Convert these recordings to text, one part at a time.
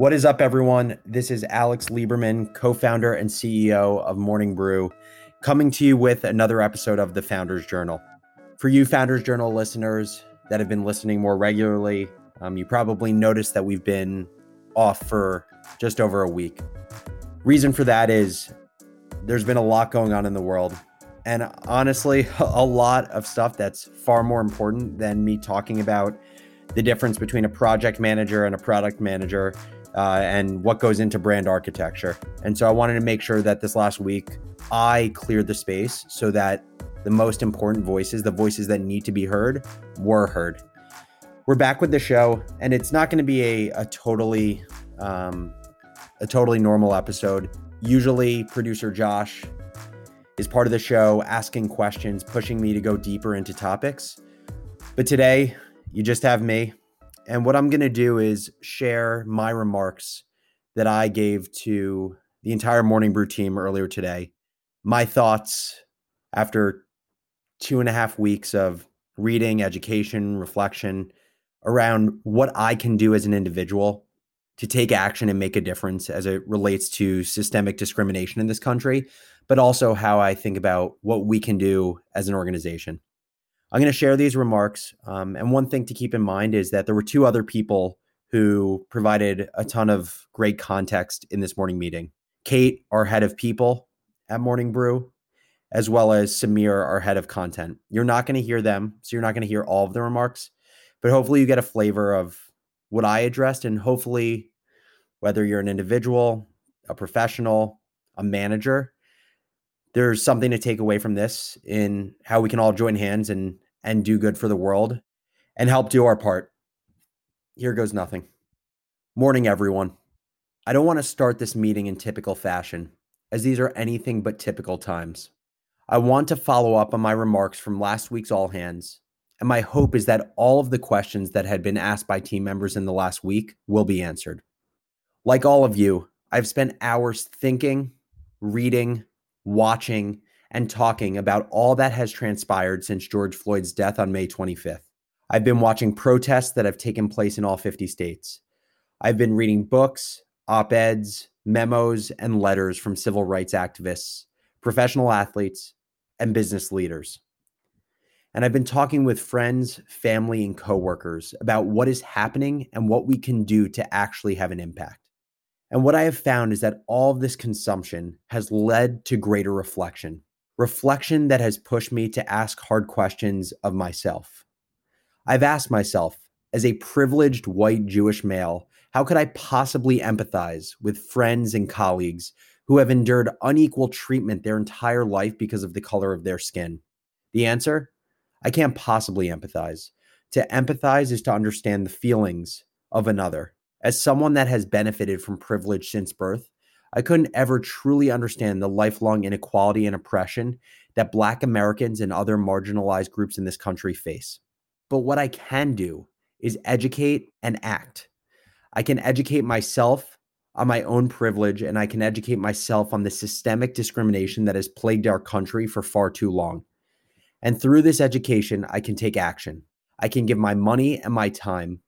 What is up, everyone? This is Alex Lieberman, co founder and CEO of Morning Brew, coming to you with another episode of the Founders Journal. For you Founders Journal listeners that have been listening more regularly, um, you probably noticed that we've been off for just over a week. Reason for that is there's been a lot going on in the world. And honestly, a lot of stuff that's far more important than me talking about the difference between a project manager and a product manager uh, and what goes into brand architecture. And so I wanted to make sure that this last week I cleared the space so that the most important voices, the voices that need to be heard, were heard. We're back with the show, and it's not going to be a, a totally um, a totally normal episode. Usually, producer Josh is part of the show, asking questions, pushing me to go deeper into topics. But today, you just have me. And what I'm going to do is share my remarks that I gave to the entire Morning Brew team earlier today. My thoughts after two and a half weeks of reading, education, reflection around what I can do as an individual to take action and make a difference as it relates to systemic discrimination in this country, but also how I think about what we can do as an organization. I'm going to share these remarks. Um, and one thing to keep in mind is that there were two other people who provided a ton of great context in this morning meeting Kate, our head of people at Morning Brew, as well as Samir, our head of content. You're not going to hear them, so you're not going to hear all of the remarks, but hopefully you get a flavor of what I addressed. And hopefully, whether you're an individual, a professional, a manager, there's something to take away from this in how we can all join hands and and do good for the world and help do our part. Here goes nothing. Morning everyone. I don't want to start this meeting in typical fashion as these are anything but typical times. I want to follow up on my remarks from last week's all hands and my hope is that all of the questions that had been asked by team members in the last week will be answered. Like all of you, I've spent hours thinking, reading, watching, and talking about all that has transpired since George Floyd's death on May 25th. I've been watching protests that have taken place in all 50 states. I've been reading books, op eds, memos, and letters from civil rights activists, professional athletes, and business leaders. And I've been talking with friends, family, and coworkers about what is happening and what we can do to actually have an impact. And what I have found is that all of this consumption has led to greater reflection, reflection that has pushed me to ask hard questions of myself. I've asked myself, as a privileged white Jewish male, how could I possibly empathize with friends and colleagues who have endured unequal treatment their entire life because of the color of their skin? The answer I can't possibly empathize. To empathize is to understand the feelings of another. As someone that has benefited from privilege since birth, I couldn't ever truly understand the lifelong inequality and oppression that Black Americans and other marginalized groups in this country face. But what I can do is educate and act. I can educate myself on my own privilege, and I can educate myself on the systemic discrimination that has plagued our country for far too long. And through this education, I can take action. I can give my money and my time.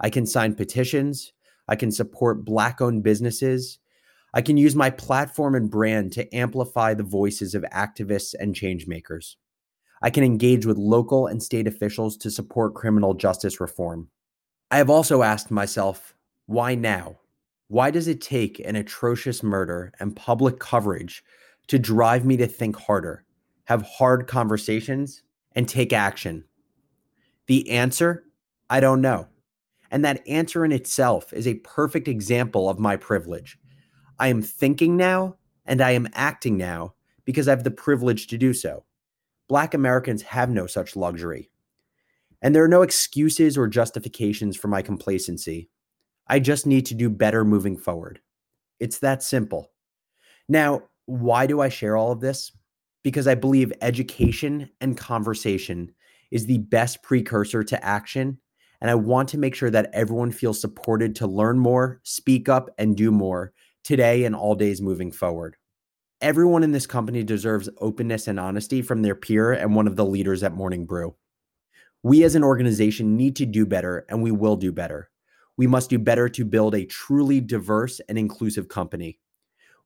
I can sign petitions. I can support Black owned businesses. I can use my platform and brand to amplify the voices of activists and changemakers. I can engage with local and state officials to support criminal justice reform. I have also asked myself, why now? Why does it take an atrocious murder and public coverage to drive me to think harder, have hard conversations, and take action? The answer I don't know. And that answer in itself is a perfect example of my privilege. I am thinking now and I am acting now because I have the privilege to do so. Black Americans have no such luxury. And there are no excuses or justifications for my complacency. I just need to do better moving forward. It's that simple. Now, why do I share all of this? Because I believe education and conversation is the best precursor to action and I want to make sure that everyone feels supported to learn more, speak up, and do more today and all days moving forward. Everyone in this company deserves openness and honesty from their peer and one of the leaders at Morning Brew. We as an organization need to do better, and we will do better. We must do better to build a truly diverse and inclusive company.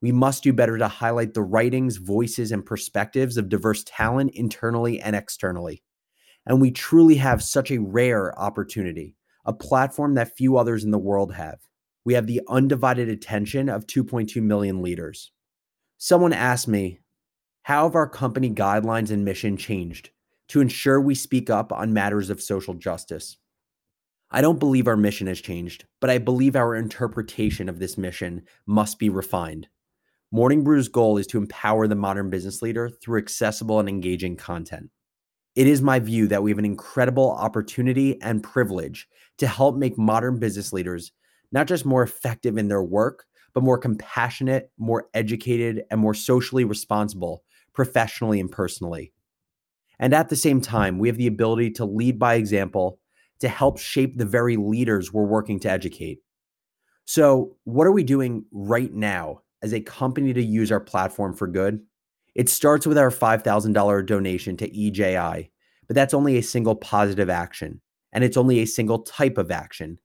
We must do better to highlight the writings, voices, and perspectives of diverse talent internally and externally. And we truly have such a rare opportunity, a platform that few others in the world have. We have the undivided attention of 2.2 million leaders. Someone asked me, How have our company guidelines and mission changed to ensure we speak up on matters of social justice? I don't believe our mission has changed, but I believe our interpretation of this mission must be refined. Morning Brew's goal is to empower the modern business leader through accessible and engaging content. It is my view that we have an incredible opportunity and privilege to help make modern business leaders not just more effective in their work, but more compassionate, more educated, and more socially responsible professionally and personally. And at the same time, we have the ability to lead by example to help shape the very leaders we're working to educate. So, what are we doing right now as a company to use our platform for good? It starts with our $5,000 donation to EJI, but that's only a single positive action, and it's only a single type of action.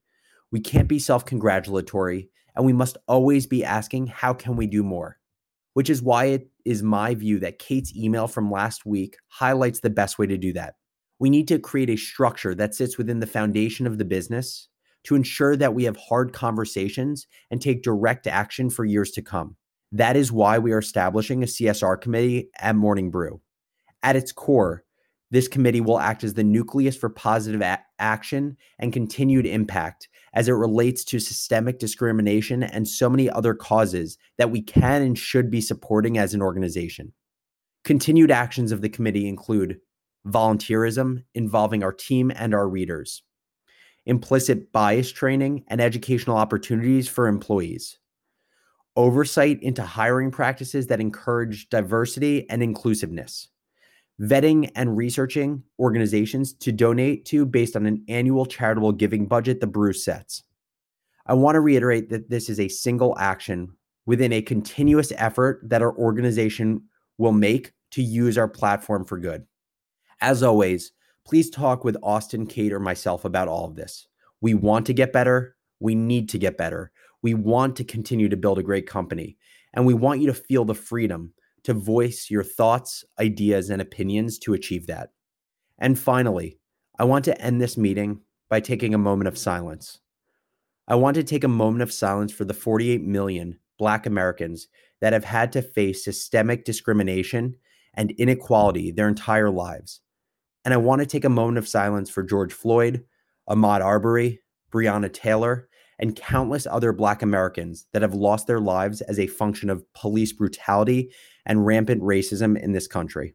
We can't be self congratulatory, and we must always be asking, how can we do more? Which is why it is my view that Kate's email from last week highlights the best way to do that. We need to create a structure that sits within the foundation of the business to ensure that we have hard conversations and take direct action for years to come. That is why we are establishing a CSR committee at Morning Brew. At its core, this committee will act as the nucleus for positive a- action and continued impact as it relates to systemic discrimination and so many other causes that we can and should be supporting as an organization. Continued actions of the committee include volunteerism involving our team and our readers, implicit bias training and educational opportunities for employees, oversight into hiring practices that encourage diversity and inclusiveness, vetting and researching organizations to donate to based on an annual charitable giving budget the brew sets. I want to reiterate that this is a single action within a continuous effort that our organization will make to use our platform for good. As always, please talk with Austin, Kate, or myself about all of this. We want to get better. We need to get better. We want to continue to build a great company. And we want you to feel the freedom to voice your thoughts, ideas, and opinions to achieve that. And finally, I want to end this meeting by taking a moment of silence. I want to take a moment of silence for the 48 million Black Americans that have had to face systemic discrimination and inequality their entire lives and I want to take a moment of silence for George Floyd, Ahmaud Arbery, Breonna Taylor, and countless other Black Americans that have lost their lives as a function of police brutality and rampant racism in this country.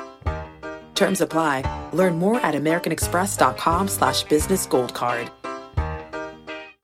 Terms apply. Learn more at americanexpress.com slash business gold card.